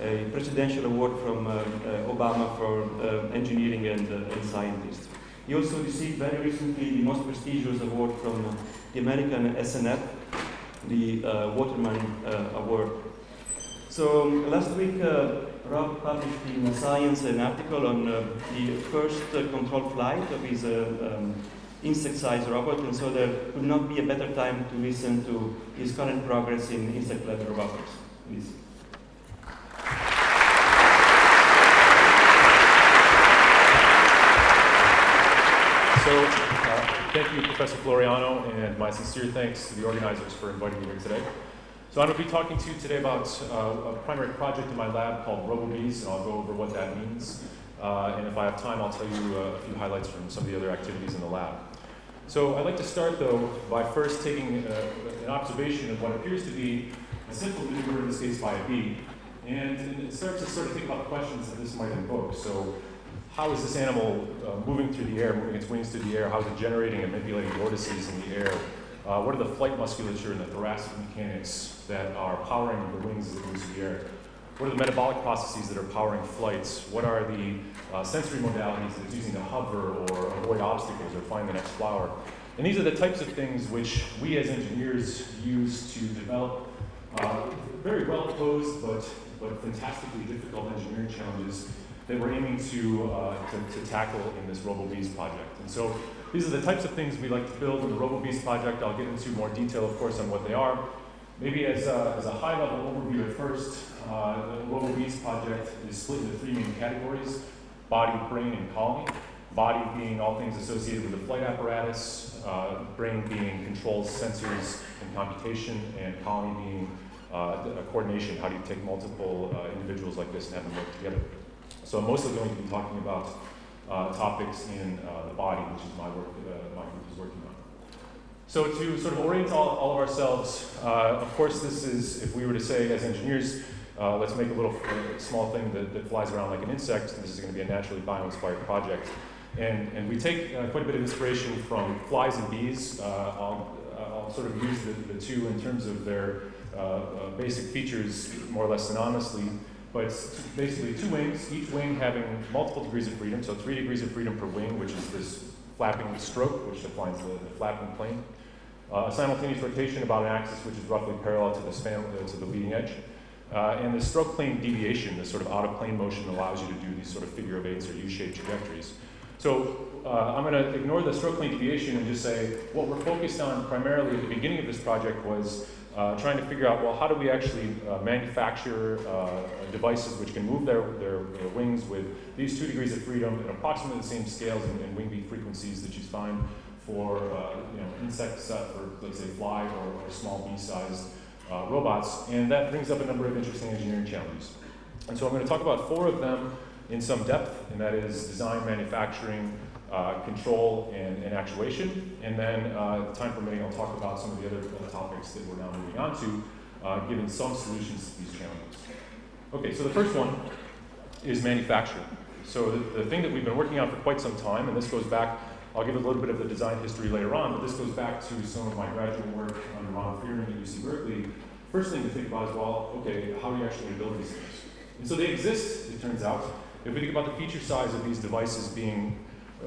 a presidential award from uh, uh, Obama for uh, engineering and, uh, and scientists. He also received very recently the most prestigious award from the American SNF, the uh, Waterman Award. So last week, Rob published in Science an article on the first controlled flight of his um, insect-sized robot, and so there could not be a better time to listen to his current progress in insect-led robotics. Please. So, uh, thank you, Professor Floriano, and my sincere thanks to the organizers for inviting me here today. So, I'm going to be talking to you today about uh, a primary project in my lab called RoboBees, and I'll go over what that means. Uh, and if I have time, I'll tell you uh, a few highlights from some of the other activities in the lab. So, I'd like to start, though, by first taking uh, an observation of what appears to be a simple maneuver, in this case by a bee, and it starts to sort of think about questions that this might invoke. So, how is this animal uh, moving through the air, moving its wings through the air? How is it generating and manipulating vortices in the air? Uh, what are the flight musculature and the thoracic mechanics that are powering the wings as it moves through the air? What are the metabolic processes that are powering flights? What are the uh, sensory modalities that it's using to hover or avoid obstacles or find the next flower? And these are the types of things which we as engineers use to develop uh, very well posed but, but fantastically difficult engineering challenges that we're aiming to, uh, to, to, tackle in this RoboBees project. And so these are the types of things we like to build in the RoboBees project. I'll get into more detail, of course, on what they are. Maybe as a, as a high-level overview at first, uh, the RoboBees project is split into three main categories, body, brain, and colony. Body being all things associated with the flight apparatus, uh, brain being controls, sensors, and computation, and colony being uh, coordination. How do you take multiple uh, individuals like this and have them work together? So I'm mostly going to be talking about uh, topics in uh, the body, which is my work, uh, my group is working on. So to sort of orient all, all of ourselves, uh, of course this is, if we were to say as engineers, uh, let's make a little small thing that, that, flies around like an insect, this is going to be a naturally bio-inspired project. And, and we take uh, quite a bit of inspiration from flies and bees. I'll, I'll sort of use the, the two in terms of their basic features more or less synonymously. But it's basically two wings, each wing having multiple degrees of freedom, so three degrees of freedom per wing, which is this flapping stroke, which defines the, the flapping plane. Uh, a simultaneous rotation about an axis which is roughly parallel to the, span, uh, to the leading edge. Uh, and the stroke plane deviation, this sort of out of plane motion, allows you to do these sort of figure of eights or U-shaped trajectories. So uh, I'm going to ignore the stroke plane deviation and just say what we're focused on primarily at the beginning of this project was uh, trying to figure out, well, how do we actually uh, manufacture uh, devices which can move their, their, their, wings with these two degrees of freedom at approximately the same scales and, and wing beat frequencies that you find for uh, you know, insects, uh, for let's say fly or, or small bee-sized uh, robots. And that brings up a number of interesting engineering challenges. And so I'm going to talk about four of them in some depth, and that is design, manufacturing, uh, control and, and, actuation. And then, uh, time permitting, I'll talk about some of the other uh, topics that we're now moving on to, uh, giving some solutions to these challenges. Okay, so the first one is manufacturing. So the, the, thing that we've been working on for quite some time, and this goes back, I'll give a little bit of the design history later on, but this goes back to some of my graduate work under Ron Fearing at UC Berkeley. First thing to think about is, well, okay, how do you actually build these things? And so they exist, it turns out. If we think about the feature size of these devices being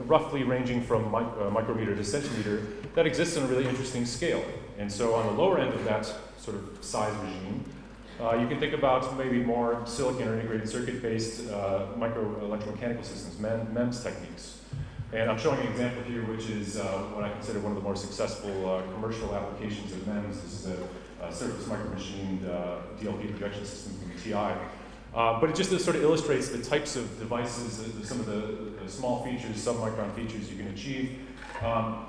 roughly ranging from mic uh, micrometer to centimeter, that exists on a really interesting scale. And so on the lower end of that sort of size regime, uh, you can think about maybe more silicon or integrated circuit-based uh, micro electromechanical systems, MEMS techniques. And I'm showing an example here, which is uh, what I consider one of the more successful uh, commercial applications of MEMS. This is a, a surface micromachined uh, DLP projection system from TI. Uh, but it just sort of illustrates the types of devices, some of the, the small features, sub-micron features you can achieve. Um,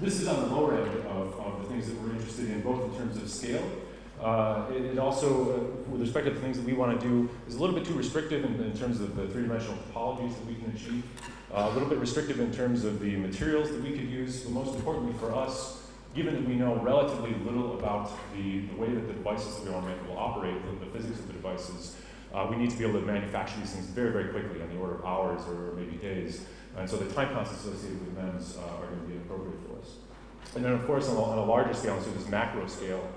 this is on the lower end of, of, the things that we're interested in, both in terms of scale. Uh, it, it, also, uh, with respect to the things that we want to do, is a little bit too restrictive in, in terms of the three-dimensional topologies that we can achieve. Uh, a little bit restrictive in terms of the materials that we could use, but most importantly for us, given that we know relatively little about the, the way that the devices that we want to make will operate, the, the physics of the devices, uh, we need to be able to manufacture these things very, very quickly on the order of hours or maybe days. And so the time costs associated with MEMS uh, are going to be appropriate for us. And then, of course, on a, on a larger scale, so this macro scale,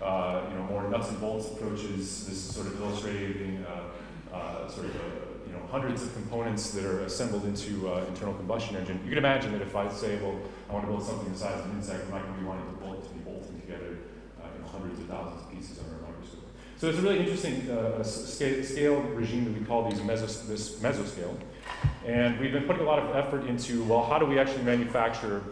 uh, you know, more nuts and bolts approaches. This is sort of illustrating uh, uh, sort of uh, you know, hundreds of components that are assembled into internal combustion engine. You can imagine that if I say, well, I want to build something the size of an insect, going to be wanting to bolt to be bolting together you know, hundreds of thousands of pieces microscope. So it's a really interesting uh, scale, scale regime that we call these mesos, this mesoscale. And we've been putting a lot of effort into, well, how do we actually manufacture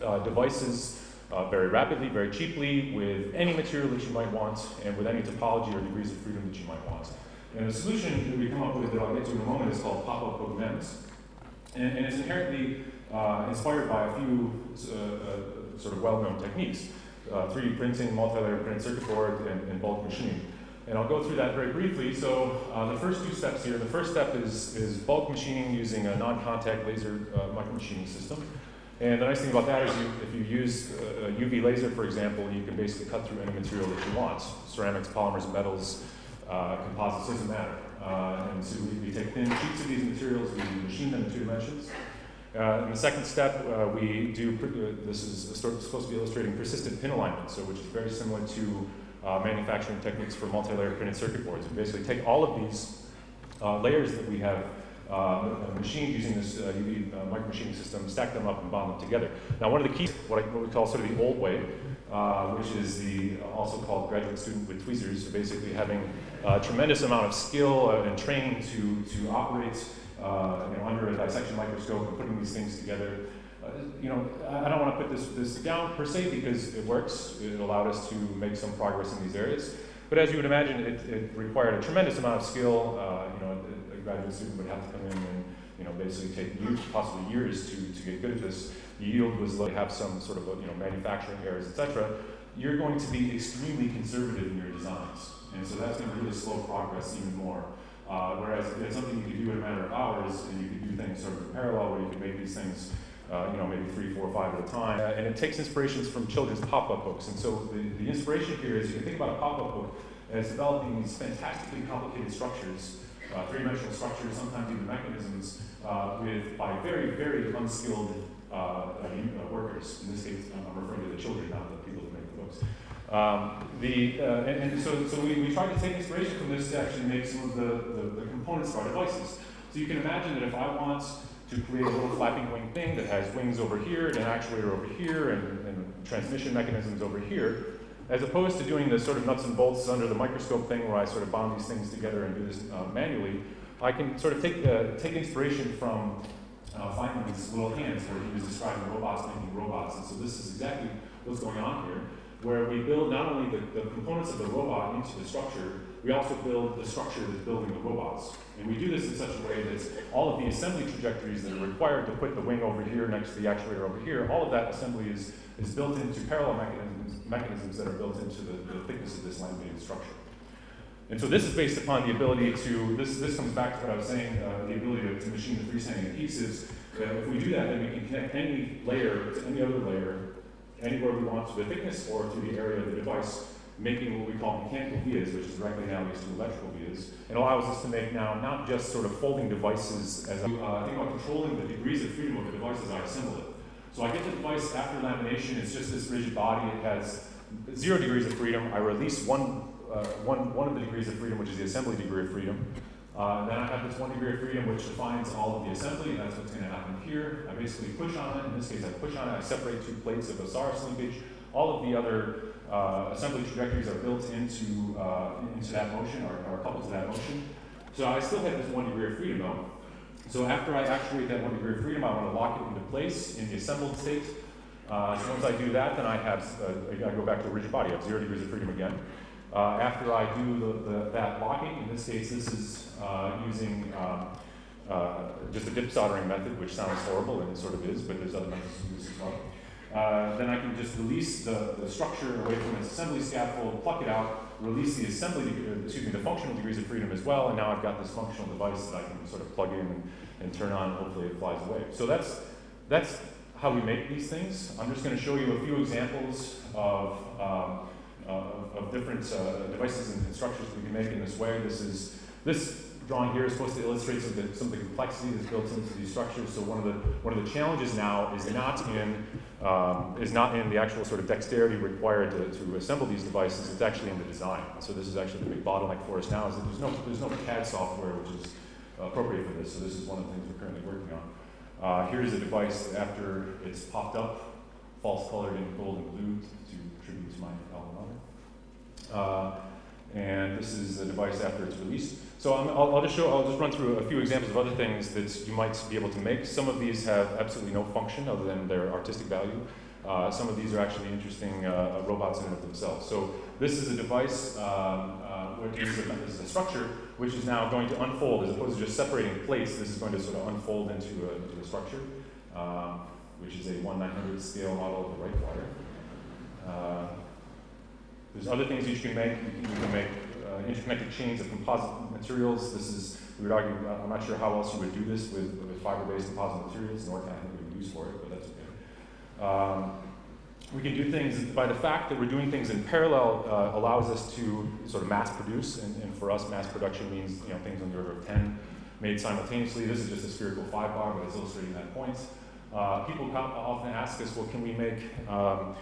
uh, devices uh, very rapidly, very cheaply, with any material that you might want, and with any topology or degrees of freedom that you might want. And the solution that we come up with that I'll get to in a moment is called pop-up MEMS. And, and, it's inherently uh, inspired by a few uh, uh sort of well-known techniques. 3D uh, printing, multi-layer printed circuit board, and, and, bulk machining. And I'll go through that very briefly. So uh, the first two steps here, the first step is, is bulk machining using a non-contact laser micromachining system. And the nice thing about that is you, if you use a UV laser, for example, you can basically cut through any material that you want. Ceramics, polymers, metals, uh, composites, doesn't matter. Uh, and so we, we, take thin sheets of these materials, we machine them in two dimensions. Uh, in the second step, uh, we do, uh, this is supposed to be illustrating persistent pin alignment, so which is very similar to uh, manufacturing techniques for multi-layer printed circuit boards. We basically take all of these layers that we have uh, machined using this uh, UV uh, micromachining system, stack them up and bond them together. Now, one of the keys, what, I, what we call sort of the old way, uh, which is the also called graduate student with tweezers, so basically having a tremendous amount of skill uh, and training to, to operate uh, you know, under a dissection microscope and putting these things together. You know, I don't want to put this, this down per se because it works. It allowed us to make some progress in these areas. But as you would imagine, it, it required a tremendous amount of skill. you know, a graduate student would have to come in and you know basically take years, possibly years to, to get good at this. The yield was low, have some sort of you know manufacturing errors, etc. You're going to be extremely conservative in your designs, and so that's going to really slow progress even more. Uh, whereas it's something you could do in a matter of hours, and you could do things sort of in parallel, where you can make these things uh, you know, maybe three, four, five at a time. Uh, and it takes inspirations from children's pop-up books. And so the, the inspiration here is you can think about a pop-up book as developing these fantastically complicated structures uh, three-dimensional structures, sometimes even mechanisms, uh, with by very, very unskilled uh, uh, workers. In this case, I'm referring to the children, not the people who make the books. Um, the, and, and, so, so we, we tried to take inspiration from this to actually make some of the, the, the components of our devices. So you can imagine that if I want to create a little flapping wing thing that has wings over here, and an actuator over here, and, and transmission mechanisms over here, as opposed to doing the sort of nuts and bolts under the microscope thing where I sort of bond these things together and do this uh, manually, I can sort of take, uh, take inspiration from uh, Feynman's little hands where he was describing robots making robots. And so this is exactly what's going on here, where we build not only the, the components of the robot into the structure, we also build the structure that's building the robots. And we do this in such a way that all of the assembly trajectories that are required to put the wing over here next to the actuator over here, all of that assembly is, is built into parallel mechanisms, mechanisms that are built into the, the thickness of this laminated structure. And so this is based upon the ability to, this, this comes back to what I was saying, uh, the ability to, to machine the freestanding pieces. Uh, if we do that, then we can connect any layer to any other layer, anywhere we want to the thickness or to the area of the device making what we call mechanical vias, which is directly analogous to electrical vias. It allows us to make now not just sort of folding devices as I uh, think about controlling the degrees of freedom of the device as I assemble it. So I get the device after lamination, it's just this rigid body, it has zero degrees of freedom. I release one, uh, one, one of the degrees of freedom, which is the assembly degree of freedom. Uh, then I have this one degree of freedom which defines all of the assembly, and that's what's going to happen here. I basically push on it. In this case, I push on it. I separate two plates of a Sarrus linkage. All of the other uh, assembly trajectories are built into, uh, into that motion or, or coupled to that motion. So I still have this one degree of freedom though. So after I actuate that one degree of freedom, I want to lock it into place in the assembled state. Uh, so once I do that, then I have, uh, I go back to a rigid body. I have zero degrees of freedom again. Uh, after I do the, the, that locking, in this case, this is uh, using um, just a dip soldering method, which sounds horrible and it sort of is, but there's other methods to as well. Uh, then I can just release the, the structure away from its assembly scaffold, pluck it out, release the assembly, uh, excuse me, the functional degrees of freedom as well, and now I've got this functional device that I can sort of plug in and, and turn on, and hopefully it flies away. So that's, that's how we make these things. I'm just going to show you a few examples of, um, uh, of different uh, devices and structures we can make in this way. This is, this drawing here is supposed to illustrate some of the, some of the complexity that's built into these structures. So one of the one of the challenges now is not in um, is not in the actual sort of dexterity required to, to assemble these devices. It's actually in the design. So this is actually the big bottleneck for us now is that there's no there's no CAD software which is appropriate for this. So this is one of the things we're currently working on. Uh, here's a device after it's popped up, false colored in gold and blue to, to attribute to my alma mater. Uh, and this is the device after it's released. So i will just show, I'll just run through a few examples of other things that you might be able to make. Some of these have absolutely no function other than their artistic value. Uh, some of these are actually interesting uh, robots in and of themselves. So this is a device, um, uh, is a, this is a structure, which is now going to unfold as opposed to just separating plates. This is going to sort of unfold into a, into a structure, um, which is a 1 900 scale model of the Wright flyer. There's other things that you can make. You can, make uh, interconnected chains of composite materials. This is, we would argue, uh, I'm not sure how else you would do this with, with fiber-based composite materials, nor can I think of a use for it, but that's okay. Um, we can do things by the fact that we're doing things in parallel uh, allows us to sort of mass produce, and, and, for us, mass production means you know things on the order of 10 made simultaneously. This is just a spherical five bar, but it's illustrating that point. Uh, people often ask us, well, can we make um,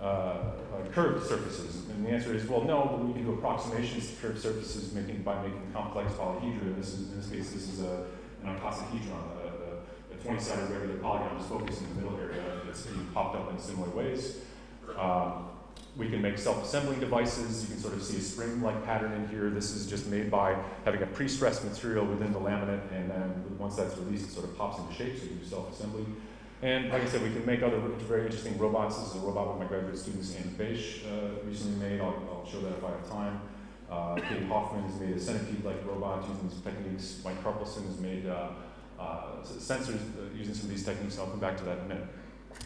uh, uh, curved surfaces? And the answer is, well, no, but we can do approximations to curved surfaces making, by making complex polyhedra. This is, in this case, this is a, an icosahedron, a, a 20-sided regular polygon just focused in the middle area. It's being popped up in similar ways. Um, we can make self-assembling devices. You can sort of see a spring-like pattern in here. This is just made by having a pre-stressed material within the laminate, and then once that's released, it sort of pops into shape, so you do self-assembly. And like I said, we can make other very interesting robots. This is a robot of my graduate students, Andy Baisch, uh, recently made. I'll, I'll, show that if I have time. Uh, Kate Hoffman has made a centipede-like robot using these techniques. Mike Karpelson has made uh, uh sensors uh, using some of these techniques. I'll come back to that in a minute.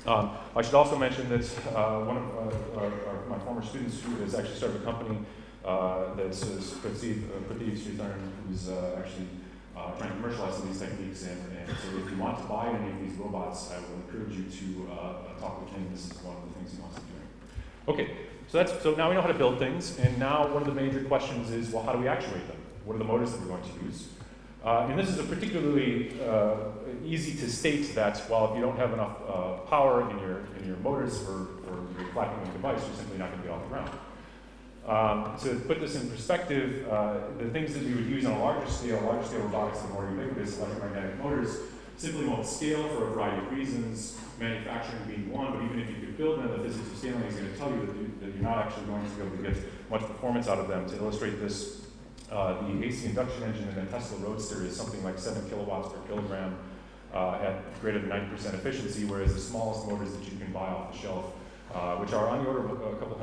Um, I should also mention that uh, one of our, our, my former students who has actually started a company uh, that's Pratheev, Pratheev Sreetharan, who's actually uh, trying to commercialize some of these techniques. And, and, so if you want to buy any of these robots, I would encourage you to uh, talk with him. This is one of the things he wants to do. Okay, so that's so now we know how to build things, and now one of the major questions is, well, how do we actuate them? What are the motors that we're going to use? Uh, and this is a particularly uh, easy to state that, well, if you don't have enough uh, power in your in your motors for, for your flapping device, you're simply not going to be off the ground. Um, to put this in perspective, uh, the things that we would use on a larger scale, larger scale robotics and more ubiquitous electromagnetic motors simply won't scale for a variety of reasons, manufacturing being one, but even if you could build them, the physics of scaling is going to tell you that, you that you're not actually going to be able to get much performance out of them. To illustrate this, uh, the AC induction engine in a Tesla Roadster is something like 7 kilowatts per kilogram uh, at greater than 90% efficiency, whereas the smallest motors that you can buy off the shelf uh, which are on the order of a, couple.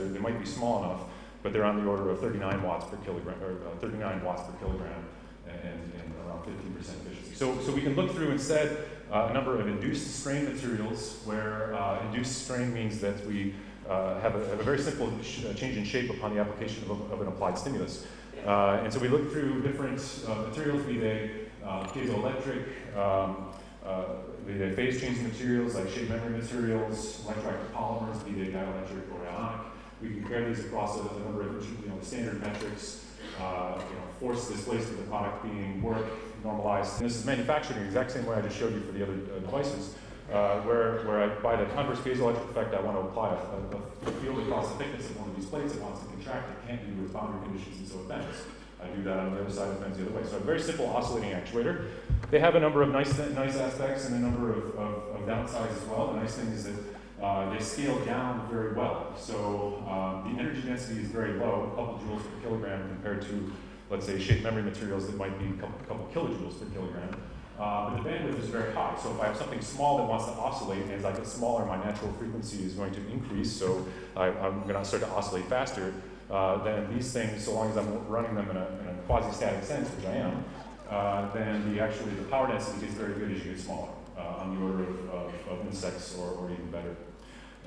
They're, they might be small enough, but they're on the order of 39 watts per kilogram, or uh, 39 watts per kilogram, and, and around 15% efficiency. So, so we can look through instead uh, a number of induced strain materials, where uh, induced strain means that we uh, have a, have, a, very simple change in shape upon the application of, a, of an applied stimulus. and so we look through different materials, be they piezoelectric, um, uh, the phase changing materials like shape memory materials, electroactive polymers, be they dielectric or ionic. We can compare these across a, a number of you know, standard metrics, uh, you know, force displacement of the product being work normalized. And this is manufactured in the exact same way I just showed you for the other uh, devices, uh, where, where I, by the converse piezoelectric effect, I want to apply a, a, field across the thickness of one of these plates. It wants to contract. It can't do with boundary conditions, and so it bends. I do that on the other side, it bends the other way. So a very simple oscillating actuator. They have a number of nice, nice aspects and a number of, of, of downsides as well. The nice thing is that uh, they scale down very well. So um, the energy density is very low, a couple joules per kilogram compared to, let's say, shape memory materials that might be a couple, couple kilojoules per kilogram. Uh, but the bandwidth is very high. So if I have something small that wants to oscillate, as I get smaller, my natural frequency is going to increase. So I, am going to start to oscillate faster. Uh, then these things, so long as I'm running them in a, in a quasi-static sense, which I am, uh, then the actually the power density gets very good as you get smaller, uh, on the order of, of, of insects or, or, even better.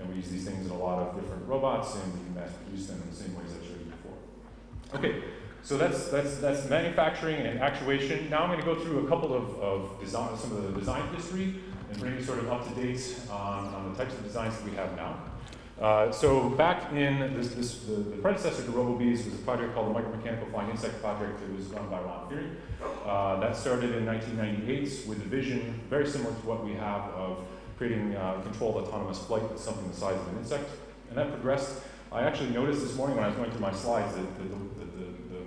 And we use these things in a lot of different robots, and we can mass produce them in the same ways I showed you before. Okay, so that's that's that's manufacturing and actuation. Now I'm going to go through a couple of, of design, some of the design history, and bring you sort of up to date on, on the types of designs that we have now. Uh, so back in this, this the, the predecessor to RoboBees was a project called the Micromechanical Flying Insect Project. that was run by Ron Fearing. Uh, that started in 1998 with a vision very similar to what we have of creating uh, controlled autonomous flight with something the size of an insect. And that progressed. I actually noticed this morning when I was going through my slides that the, the, the, the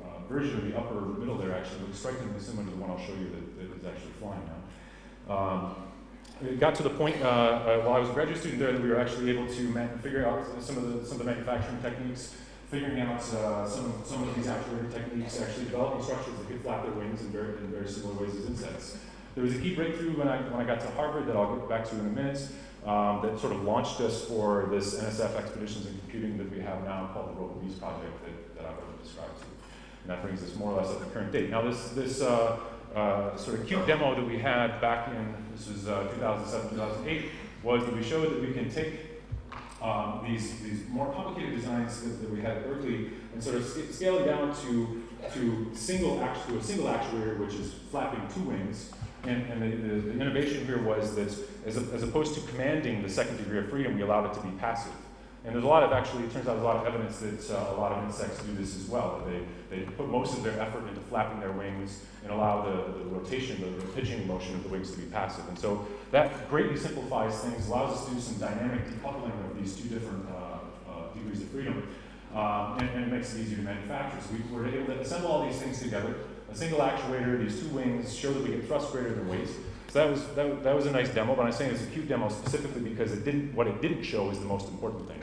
uh, version of the upper middle there actually looks strikingly similar to the one I'll show you that, that is actually flying now. Um, it got to the point uh, uh, while I was a graduate student there that we were actually able to figure out some of the some of the manufacturing techniques, figuring out uh, some some of these actuator techniques, actually developing structures that could flap their wings in very in very similar ways as insects. There was a key breakthrough when I when I got to Harvard that I'll get back to in a minute. Um, that sort of launched us for this NSF expeditions in computing that we have now called the RoboBees project that, that I've already described. To you. And that brings us more or less up to current date. Now this this uh, uh, sort of cute demo that we had back in, this was uh, 2007, 2008, was that we showed that we can take um, these, these more complicated designs that, that we had at Berkeley and sort of sc- scale it down to, to, single to a single actuator, which is flapping two wings. And, and the, the, the innovation here was that as, a, as opposed to commanding the second degree of freedom, we allowed it to be passive. And there's a lot of actually, it turns out there's a lot of evidence that uh, a lot of insects do this as well. They, they put most of their effort into flapping their wings and allow the, the rotation, the, the pitching motion of the wings to be passive. And so that greatly simplifies things, allows us to do some dynamic decoupling of these two different uh, uh, degrees of freedom, um, and, and, makes it easier to manufacture. So we were able to assemble all these things together, single actuator, these two wings, show that we get thrust greater than weight. So that was, that, that was a nice demo, but I'm saying it's a cute demo specifically because it didn't, what it didn't show is the most important thing,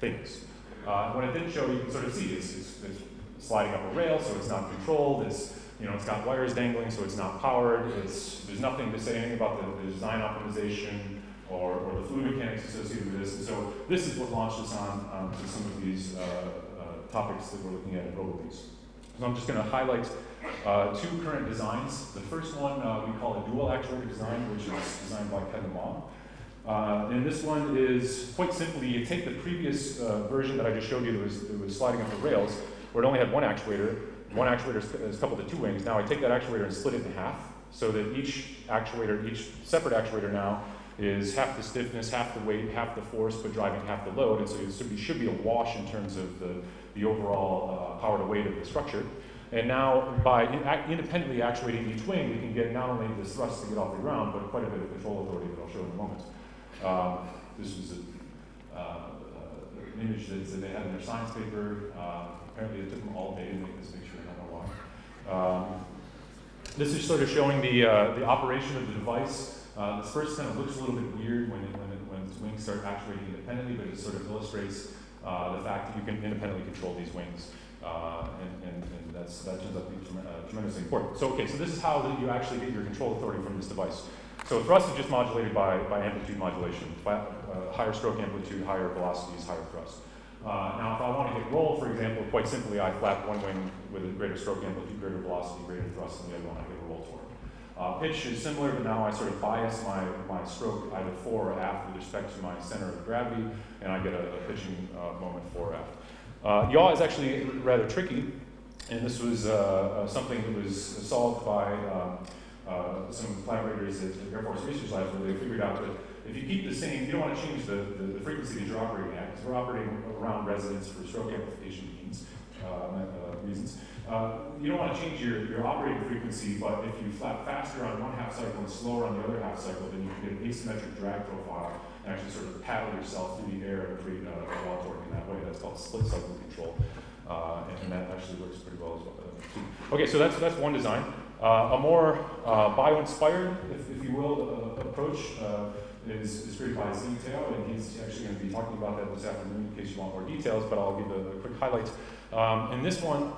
things. Uh, what it didn't show, you can sort of see, it's, it's sliding up a rail, so it's not controlled, it's you know, it's got wires dangling, so it's not powered. It's, there's nothing to say anything about the, the design optimization or, or, the fluid mechanics associated with this. And so this is what launched us on um, to some of these uh, uh, topics that we're looking at in RoboBees. So I'm just going to highlight uh, two current designs. The first one uh, we call a dual actuator design, which is designed by Kevin Long. Uh, and this one is quite simply, you take the previous uh, version that I just showed you that was, that was sliding up the rails, where it only had one actuator, one actuator is coupled to two wings. Now I take that actuator and split it in half so that each actuator, each separate actuator now is half the stiffness, half the weight, half the force, but driving half the load. And so it should be, should be a wash in terms of the, the overall uh, power to weight of the structure. And now by in, independently actuating each wing, we can get not only the thrust to get off the ground, but quite a bit of control authority that I'll show in a moment. Um, this was a, uh, uh, an image that, they had in their science paper. Uh, apparently it took them all day to make this picture. I don't know Um, this is sort of showing the, uh, the operation of the device. Uh, this first kind of looks a little bit weird when, it, when, it, when its wings start actuating independently, but it sort of illustrates the fact that you can independently control these wings. Uh, and, and, and that turns out to be uh, tremendously important. So, okay, so this is how that you actually get your control authority from this device. So thrust is just modulated by, by amplitude modulation, by, uh, higher stroke amplitude, higher velocities, higher thrust. Uh, now, if I want to get roll, for example, quite simply, I flap one wing with a greater stroke amplitude, greater velocity, greater thrust, and the other one I get a roll torque. Uh, pitch is similar, but now I sort of bias my, my stroke either fore or aft with respect to my center of gravity, and I get a, a pitching uh, moment fore or aft. Uh, yaw is actually rather tricky, and this was uh, uh, something that was solved by um, uh, some collaborators at Air Force Research Labs where they figured out that if you keep the same, you don't want to change the, the, the frequency that you're operating at, because we're operating around resonance for stroke amplification means, reasons. Uh, you don't want to change your, your operating frequency, but if you flap faster on one half cycle and slower on the other half cycle, then you can get an asymmetric drag profile and actually sort of paddle yourself through the air and create a, a yaw torque in that way. That's called split cycle control. Uh, and, and, that actually works pretty well as well. Uh, okay, so that's, that's one design. Uh, a more uh, bio-inspired, if, if, you will, approach is, is created by Teoh, and he's actually going to be talking about that this afternoon in case you want more details, but I'll give a, a quick highlight. Um, in this one,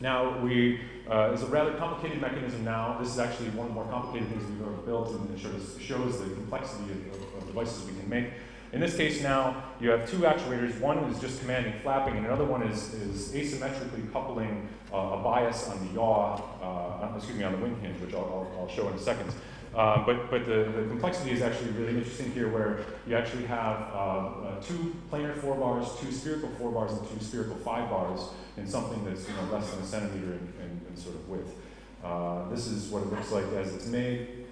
now we, uh, it's a rather complicated mechanism now. This is actually one of the more complicated things we've ever built, and it shows, shows the complexity of, of, devices we can make. In this case now, you have two actuators. One is just commanding flapping, and another one is, is asymmetrically coupling uh, a bias on the yaw, uh, excuse me, on the wing hinge, which I'll, I'll, I'll show in a second. Um, but but the, the complexity is actually really interesting here where you actually have uh, uh, two planar four bars, two spherical four bars, and two spherical five bars in something that's you know, less than a centimeter in, in, in sort of width. Uh, this is what it looks like as it's made.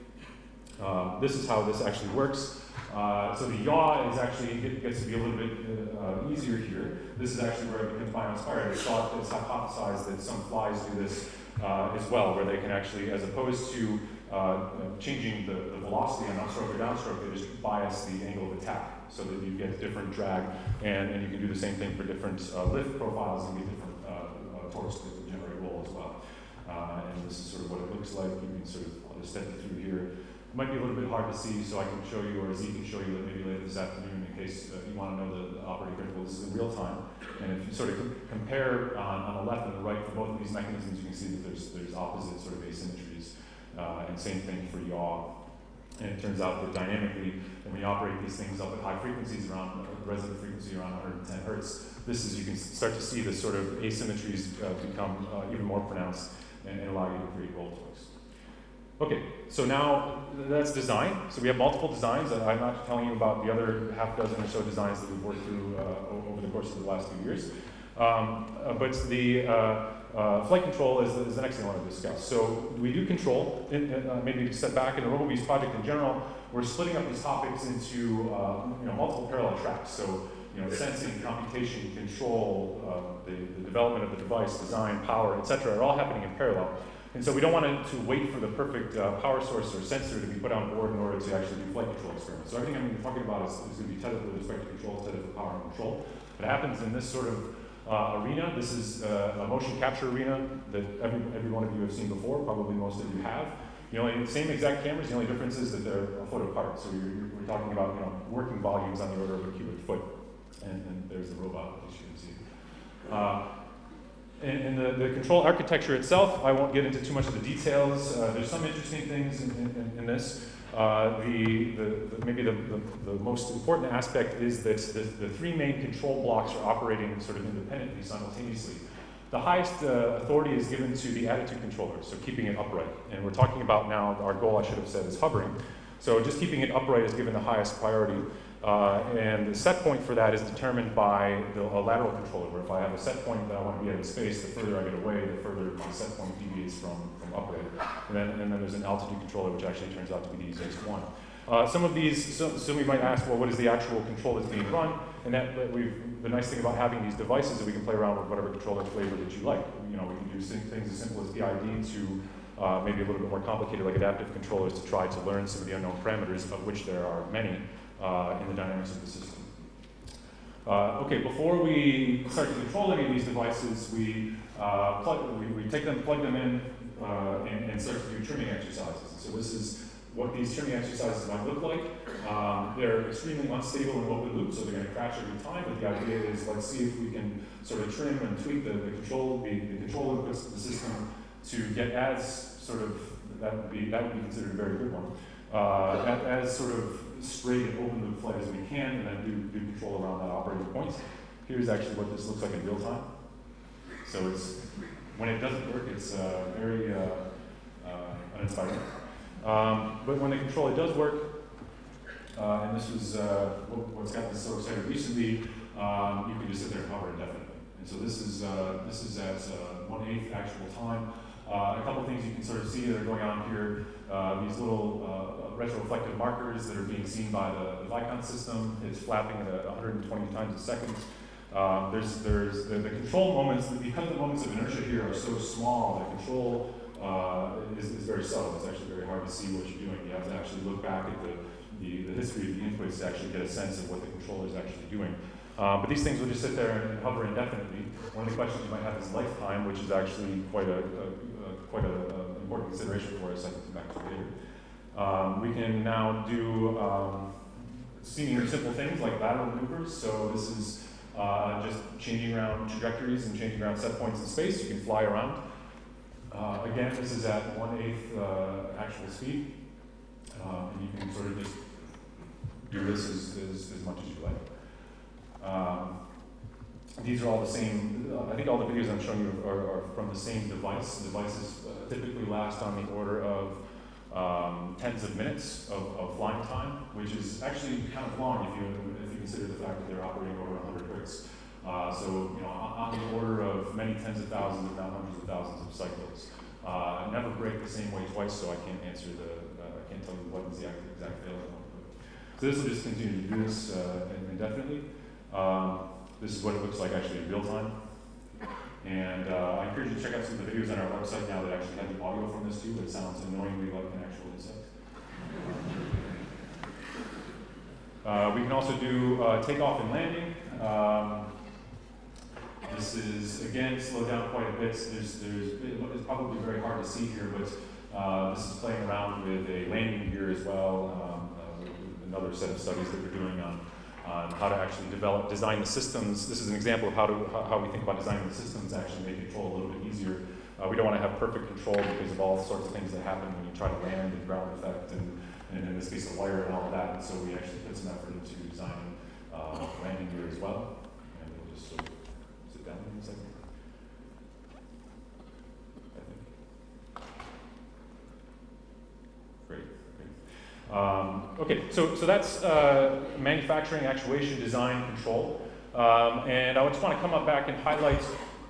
Um, this is how this actually works. Uh, so the yaw is actually it gets to be a little bit uh, easier here. This is actually where it becomes bio-inspired. It's thought, it's hypothesized that some flies do this uh, as well, where they can actually, as opposed to uh, changing the, the, velocity on upstroke or downstroke, they just bias the angle of attack so that you get different drag, and, and you can do the same thing for different uh, lift profiles and get different uh, uh, torques that generate roll as well. Uh, and this is sort of what it looks like. You can sort of I'll just step through here. It might be a little bit hard to see, so I can show you, or Z can show you maybe later this afternoon in case uh, you want to know the, the operating principle. This is in real time. And if you sort of compare on, on the left and the right for both of these mechanisms, you can see that there's, there's opposite sort of asymmetries. Uh, and same thing for yaw. And it turns out that dynamically, when we operate these things up at high frequencies around uh, resonant frequency around 110 hertz, this is you can start to see the sort of asymmetries uh, become uh, even more pronounced and, and, allow you to create roll torques. Okay, so now that's design. So we have multiple designs. I'm not telling you about the other half dozen or so designs that we've worked through uh, over the course of the last few years. Um, uh, but the uh, flight control is, is, the next thing I want to discuss. So we do control, in, uh, maybe to step back in the RoboBees project in general, we're splitting up these topics into uh, you know, multiple parallel tracks. So you know, sensing, computation, control, uh, the, the, development of the device, design, power, etc., are all happening in parallel. And so we don't want to, to wait for the perfect uh, power source or sensor to be put on board in order to actually do flight control experiments. So everything I'm going to be talking about is, is going to be tethered with respect to control instead of power and control. It happens in this sort of uh, arena. This is uh, a motion capture arena that every, every one of you have seen before, probably most of you have. You know, same exact cameras, the only difference is that they're a foot apart. So you're, we're talking about you know, working volumes on the order of a cubic foot. And, and there's the robot, as you can see. Uh, and, the, the, control architecture itself, I won't get into too much of the details. Uh, there's some interesting things in, in, in this. Uh, the, the, maybe the, the, most important aspect is that the, three main control blocks are operating sort of independently, simultaneously. The highest uh, authority is given to the attitude controller, so keeping it upright. And we're talking about now, our goal I should have said is hovering. So just keeping it upright is given the highest priority. Uh, and the set point for that is determined by the, a lateral controller, where if I have a set point that I want to be at in space, the further I get away, the further my set point deviates from, from. And then, and then there's an altitude controller, which actually turns out to be the easiest one. Uh, some of these, so, so, we might ask, well, what is the actual control that's being run? And that, we've, the nice thing about having these devices is that we can play around with whatever controller flavor that you like. You know, we can do things as simple as PID to uh, maybe a little bit more complicated, like adaptive controllers, to try to learn some of the unknown parameters, of which there are many uh, in the dynamics of the system. Uh, okay, before we start to control any of these devices, we, uh, plug, we, we, take them, plug them in, uh, and, and, start to do trimming exercises. So this is what these trimming exercises might look like. Um, they're extremely unstable in open loop, so they're going to crash every time, but the idea is let's see if we can sort of trim and tweak the, the control, the, the control inputs of the system to get as sort of, that would be, that would be considered a very good one, uh, as, as sort of straight and open loop flight as we can, and then do, do control around that operating point. Here's actually what this looks like in real time. So it's when it doesn't work, it's uh, very uh, uh, uninspiring. Um, but when the control it does work, uh, and this is uh, what, what's got this so excited recently, um, you can just sit there and hover indefinitely. And so this is this is at one eighth actual time. a couple things you can sort of see that are going on here. these little retroreflective markers that are being seen by the, the Vicon system. It's flapping at 120 times a second. Um, there's there's the, the, control moments, because the moments of inertia here are so small, the control uh, is, is, very subtle. It's actually very hard to see what you're doing. You have to actually look back at the, the, the history of the inputs to actually get a sense of what the controller is actually doing. Um, but these things will just sit there and hover indefinitely. One of the questions you might have is lifetime, which is actually quite a, a, a quite an important consideration for us. I can come back to later. Um, we can now do um, seemingly simple things like lateral maneuvers. So this is uh, just changing around trajectories and changing around set points in space. You can fly around. Uh, again, this is at one-eighth uh, actual speed. Um, and you can sort of just do this as, as, as much as you like. Um, these are all the same, uh, I think all the videos I'm showing you are, are from the same device. The devices uh, typically last on the order of um, tens of minutes of, of, flying time, which is actually kind of long if you, if you consider the fact that they're operating over 100 hertz. Uh, so, you know, on, the order of many tens of thousands, if not hundreds of thousands of cycles. Uh, never break the same way twice, so I can't answer the, uh, I can't tell you what is the exact, failure. So this will just continue to do this uh, indefinitely. Um, this is what it looks like actually in real time. And uh, I encourage you to check out some of the videos on our website now that actually have the audio from this too, but it sounds annoyingly like an actual insect. Uh, we can also do uh, takeoff and landing. Um, this is, again, slowed down quite a bit. There's, there's, it's probably very hard to see here, but uh, this is playing around with a landing gear as well. Um, uh, another set of studies that we're doing on, on how to actually develop, design the systems. This is an example of how, to, how we think about designing the systems actually make control a little bit easier. Uh, we don't want to have perfect control because of all sorts of things that happen when you try to land and ground effect and, and in this case a wire and all of that. And so we actually put some effort into designing uh, landing gear as well. And we'll just sort of sit down in a second. I think. Great. great. Um, okay, so, so that's uh, manufacturing, actuation, design, control. Um, and I just want to come up back and highlight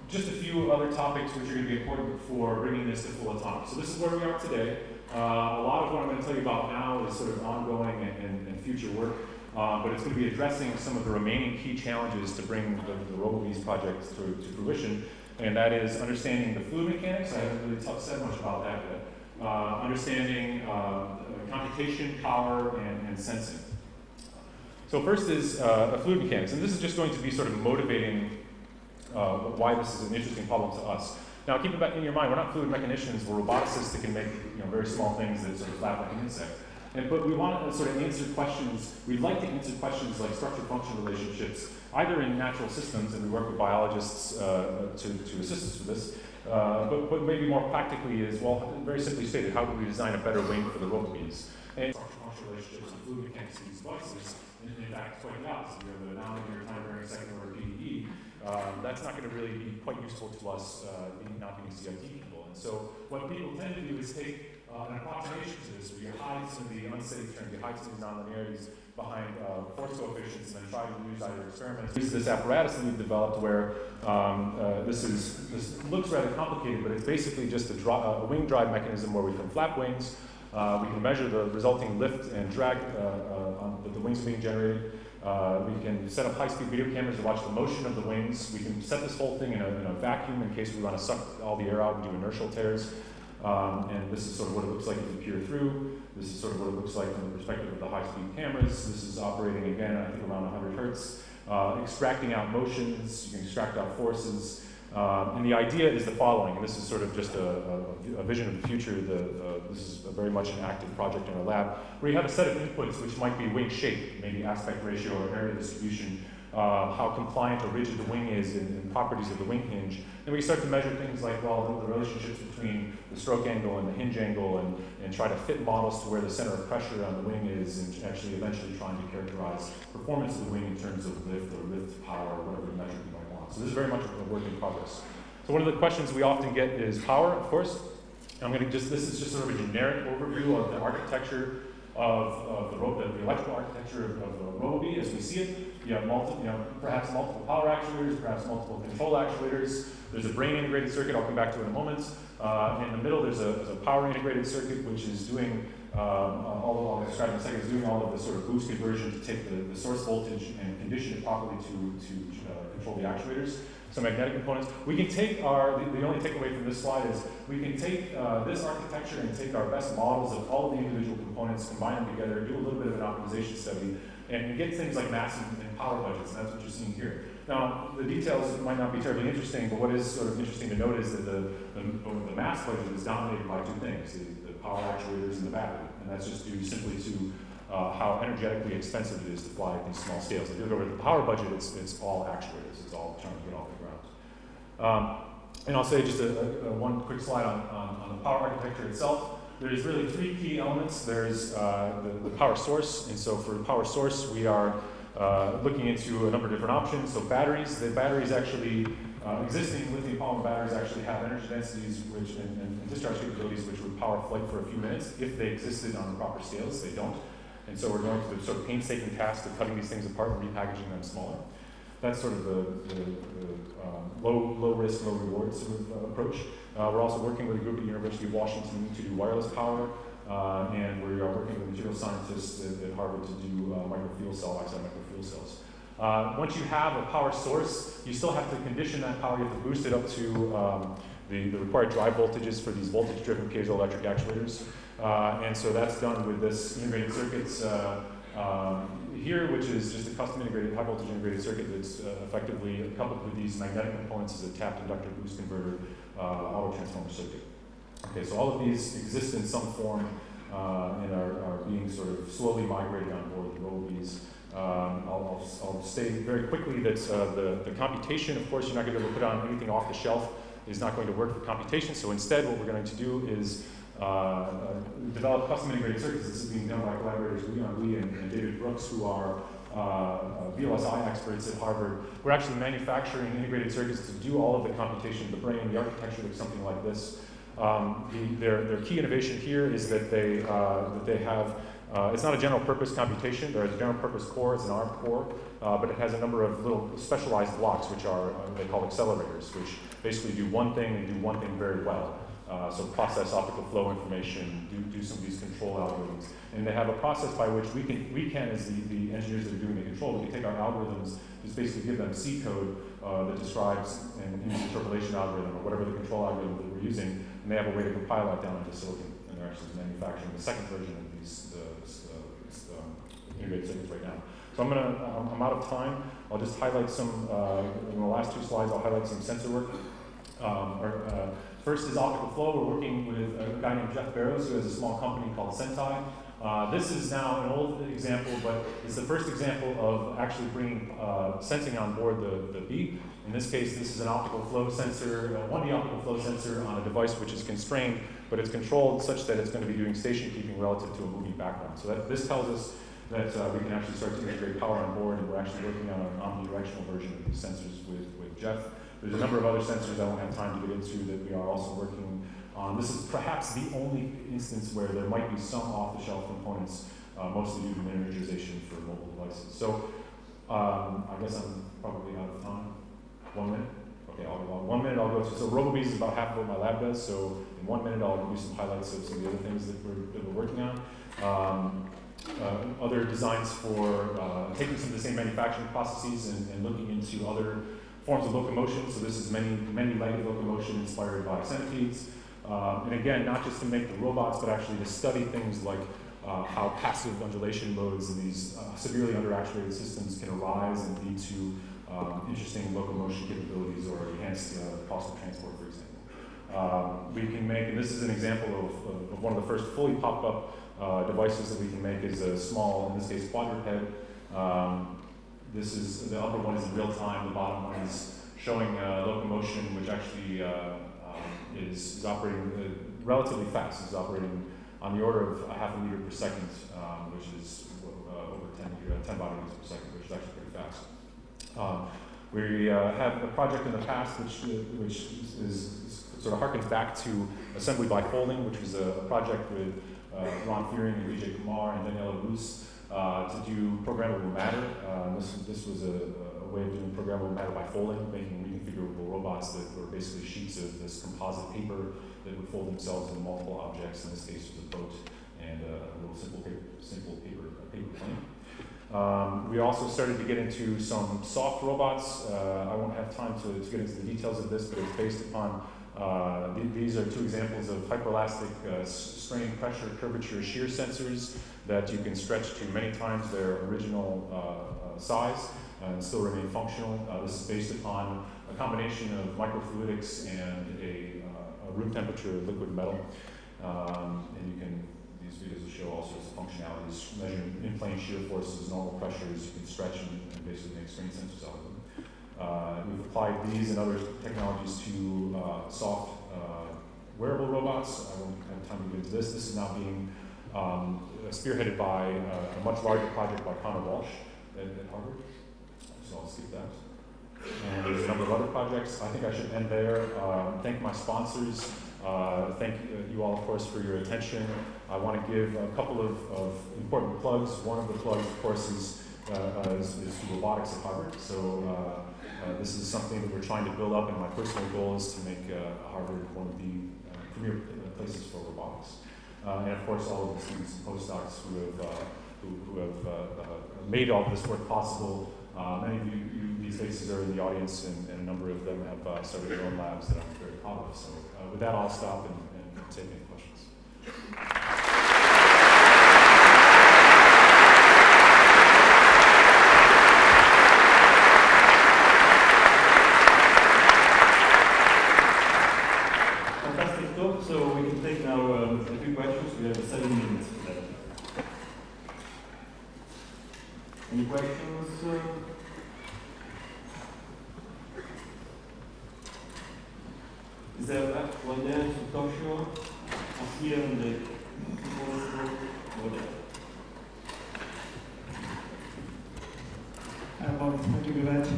just a few other topics which are going to be important for bringing this to full autonomy. So this is where we are today. Uh, a lot of what I'm going to tell you about now is sort of ongoing and, and, and future work, uh, but it's going to be addressing some of the remaining key challenges to bring the, the RoboBees project to, to fruition, and that is understanding the fluid mechanics. I haven't really said much about that yet. Uh, understanding uh, computation, power, and, and, sensing. So first is uh, fluid mechanics, and this is just going to be sort of motivating uh, why this is an interesting problem to us. Now, keep in your mind, we're not fluid mechanicians, we're roboticists that can make you know, very small things that sort of flap like an insect. And, but we want to sort of answer questions, we'd like to answer questions like structure-function relationships, either in natural systems, and we work with biologists uh, to, to assist us with this, uh, but, but maybe more practically is, well, very simply stated, how do we design a better wing for the RoboBees? And structure-function relationships and fluid mechanics of these devices, in, in fact, quite the. You have the nonlinear time-varying PDE, um, that's not going to really be quite useful to us, uh, being, not being CIT people. And so what people tend to do is take uh, an approximation to this, where you hide some of the unsteady terms, you hide some of the nonlinearities behind uh, force coefficients, and then try to use either experiments. Use this apparatus that we've developed where um, uh, this is this looks rather complicated, but it's basically just a, a wing drive mechanism where we can flap wings. Uh, we can measure the resulting lift and drag uh, uh, that the wings being generated. Uh, we can set up high-speed video cameras to watch the motion of the wings. We can set this whole thing in a, in a vacuum in case we want to suck all the air out and do inertial tares. Um, and this is sort of what it looks like if you peer through. This is sort of what it looks like from the perspective of the high-speed cameras. This is operating again, I think around 100 hertz, uh, extracting out motions. You can extract out forces. Um, and the idea is the following, and this is sort of just a, a, a vision of the future. The, uh, this is very much an active project in our lab, where you have a set of inputs which might be wing shape, maybe aspect ratio or area distribution, uh, how compliant or rigid the wing is, and, properties of the wing hinge. Then we start to measure things like, well, the relationships between the stroke angle and the hinge angle, and, and try to fit models to where the center of pressure on the wing is, and actually eventually trying to characterize performance of the wing in terms of lift or lift power, or whatever measure you. So this is very much a work in progress. So one of the questions we often get is power, of course. And I'm going to just, this is just sort of a generic overview of the architecture of, of the, the, electrical architecture of, of the RoboBee as we see it. You have multiple, you know, perhaps multiple power actuators, perhaps multiple control actuators. There's a brain integrated circuit I'll come back to in a moment. Uh, in the middle, there's a, there's a, power integrated circuit which is doing, um, uh, all I'll describe in a second, is doing all of the sort of boost conversion to take the, the source voltage and condition it properly to, to uh, control the actuators some magnetic components. We can take our, the, the only takeaway from this slide is we can take uh, this architecture and take our best models of all of the individual components, combine them together, do a little bit of an optimization study, and get things like mass and, and power budgets, and that's what you're seeing here. Now, the details might not be terribly interesting, but what is sort of interesting to note is that the, the, the mass budget is dominated by two things, the, the power actuators and the battery, and that's just due simply to uh, how energetically expensive it is to fly at these small scales. If you look over the power budget, it's, it's all actuators. It's all trying to get off the ground. Um, and I'll say just a, a, a one quick slide on, on, on, the power architecture itself. There's really three key elements. There's uh, the, the, power source, and so for the power source, we are uh, looking into a number of different options. So batteries, the batteries actually, uh, existing lithium polymer batteries actually have energy densities which, and, and, discharge capabilities which would power flight for a few minutes if they existed on the proper scales. They don't. And so we're going through the sort of painstaking task of cutting these things apart and repackaging them smaller. that's sort of the, the, the um, low, low risk, low reward sort of uh, approach. Uh, we're also working with a group at the University of Washington to do wireless power, uh, and we are working with material scientists at, at Harvard to do uh, microfuel cell, oxide microfuel cells. Uh, once you have a power source, you still have to condition that power. You have to boost it up to um, the, the required drive voltages for these voltage-driven piezoelectric actuators. Uh, and so that's done with this integrated circuits uh, um, here, which is just a custom integrated, high voltage integrated circuit that's uh, effectively coupled with these magnetic components as a tapped inductor boost converter uh, auto transformer circuit. Okay, so all of these exist in some form uh, and are, are being sort of slowly migrated on board the RoboBees. Um, I'll, I'll, I'll state very quickly that uh, the, the computation, of course, you're not going to be able to put on anything off the shelf, is not going to work for computation. So instead, what we're going to do is uh, develop custom integrated circuits. This is being done by collaborators Leon Lee and, and David Brooks, who are uh, uh VLSI experts at Harvard. We're actually manufacturing integrated circuits to do all of the computation, of the brain, the architecture looks something like this. Um, the, their, their key innovation here is that they, uh, that they have uh, it's not a general purpose computation. There is a general purpose core, it's an ARM core, uh, but it has a number of little specialized blocks, which are, uh, they call accelerators, which basically do one thing and do one thing very well. Uh, so process optical flow information, do, do some of these control algorithms. And they have a process by which we can, we can as the, the engineers that are doing the control, we can take our algorithms, just basically give them C code uh, that describes an image interpolation algorithm or whatever the control algorithm that we're using, and they have a way to compile that down into silicon. And they're actually manufacturing the second version of these, the integrated circuits right now. So I'm gonna, um, I'm out of time. I'll just highlight some, uh, in the last two slides, I'll highlight some sensor work. Um, or, uh, first is optical flow. We're working with a guy named Jeff Barrows who has a small company called Centeye. Uh, this is now an old example, but it's the first example of actually bringing uh, sensing on board the, the Bee. In this case, this is an optical flow sensor, a 1D optical flow sensor on a device which is constrained, but it's controlled such that it's going to be doing station keeping relative to a moving background. So that, this tells us that uh, we can actually start to integrate power on board, and we're actually working on an omnidirectional version of these sensors with, with Jeff. There's a number of other sensors I won't have time to get into that we are also working on. This is perhaps the only instance where there might be some off-the-shelf components, uh, mostly due to miniaturization for mobile devices. So um, I guess I'm probably out of time. One minute? Okay, I'll, I'll, one minute I'll go through. So RoboBees is about half of what my lab does, so in one minute I'll give you some highlights of some of the other things that we're, that we're working on. Um, uh, other designs for uh, taking some of the same manufacturing processes and, and, looking into other forms of locomotion. So this is many, many-legged locomotion inspired by centipedes. Um, and again, not just to make the robots, but actually to study things like uh, how passive undulation modes in these uh, severely underactuated systems can arise and lead to um, interesting locomotion capabilities or enhanced uh, cost of transport, for example. Um, we can make, and this is an example of, of one of the first fully pop-up uh, devices that we can make is a small, in this case, quadruped. Um, this is, the upper one is in real time, the bottom one is showing uh, locomotion, which actually uh, um, is, is, operating uh, relatively fast. It's operating on the order of a half a meter per second, um, which is uh, over 10, uh, 10 body meters per second, which is actually pretty fast. Um, we have a project in the past which, which is, is, sort of harkens back to assembly by folding, which was a project with Ron Fearing and Vijay Kumar and Daniela Rus uh, to do programmable matter. Uh, this, this was a, a, way of doing programmable matter by folding, making reconfigurable robots that were basically sheets of this composite paper that would fold themselves into multiple objects. In this case, was a boat and a little simple paper, simple paper, paper plane. Um, we also started to get into some soft robots. Uh, I won't have time to, to, get into the details of this, but it's based upon uh, th these are two examples of hyperelastic uh, strain, pressure, curvature, shear sensors that you can stretch to many times their original uh, uh size and still remain functional. Uh, this is based upon a combination of microfluidics and a, uh, a room temperature liquid metal. Um, and you can, these videos will show all sorts of functionalities, measuring in-plane shear forces, normal pressures, you can stretch and, and basically make strain sensors out of them. Uh, we've applied these and other technologies to uh, soft uh, wearable robots. I won't have time to get into this. This is now being um, spearheaded by a much larger project by Conor Walsh at, at Harvard. So I'll skip that. And there's a number of other projects. I think I should end there. Uh, thank my sponsors. Uh, thank you all, of course, for your attention. I want to give a couple of, of, important plugs. One of the plugs, of course, is uh, uh, is, is robotics at Harvard. So uh, uh, this is something that we're trying to build up, and my personal goal is to make uh, Harvard one of the uh, premier uh, places for robotics. Uh, and of course, all of the students and postdocs who have, uh, who, who have uh, uh, made all this work possible. Uh, many of you, you, these faces are in the audience, and, and a number of them have uh, started their own labs that I'm very proud of. So with that, I'll stop and, and take any questions. Fantastic talk. So we can take now um, a few questions. We have seven minutes for that. Any questions? Is there one there, Satoshi? Up here in the. Uh, thank you very much,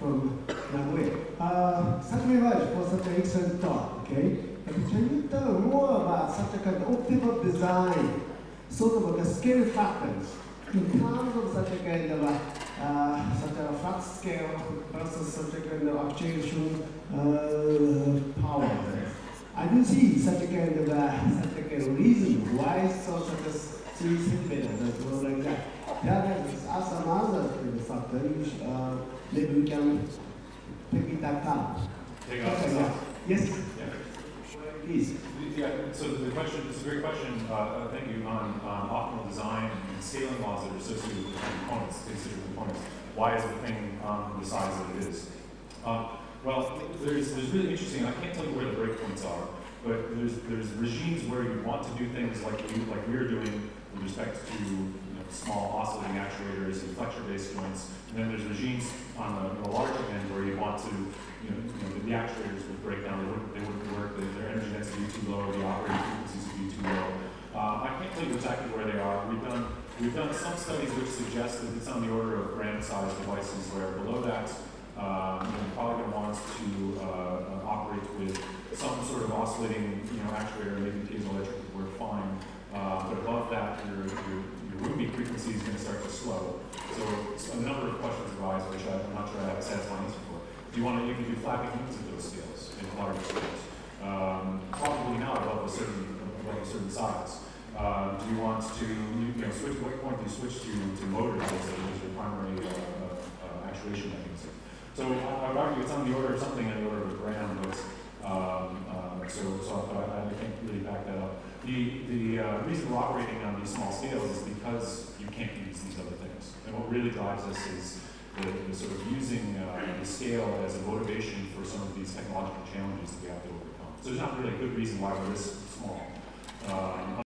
from Nagoya. Uh, thank you very much for such an excellent talk, okay? But can you tell more about such a kind of optimal design, sort of like a scale factors, in terms of such a kind of a, uh, such a flat scale versus such a kind of actuation uh, power? I do see such a kind of a, such a kind of reason why so such a three centimeters and so like that. There is are some other kind of factor which uh, maybe we can take it account. Take off Okay, slides. Yes, Yeah. Please. Yeah, so the question, it's a great question, uh, uh, thank you, on, on optimal design and scaling laws that are associated with components, considered components. Why is the thing um, the size that it is? Um, well, there's, there's really interesting, I can't tell you where the breakpoints are, but there's, there's regimes where you want to do things like you, like we're doing with respect to you know, small oscillating actuators and flexure-based joints. And then there's regimes on the, the larger end where you want to, you know, you know the, the actuators would break down, they wouldn't, they wouldn't work, the, their energy density would be too low, the operating frequencies would be too low. Uh, I can't tell you exactly where they are. We've done, we've done some studies which suggest that it's on the order of gram-sized devices, where below that, um, you know, probably going to uh, operate with some sort of oscillating, you know, actuator, maybe piezoelectric would work fine. Uh, but above that, your, your, your frequency is going to start to slow. So, a number of questions arise, which I'm not sure I have a satisfying answer for. Do you want to even do flapping units at those scales, in larger scales? Um, probably not above a certain, above a certain size. Uh, do you want to, you, you know, switch, what point do you switch to, to motors as your primary uh, uh, actuation mechanism? So I I would argue it's on the order of something on the order of a gram, but, um, uh, so, so I, I can't really back that up. The, the uh, reason we're operating on these small scales is because you can't use these other things. And what really drives us is the, the sort of using uh, the scale as a motivation for some of these technological challenges that we have to overcome. So there's not really a good reason why we're this small. Um,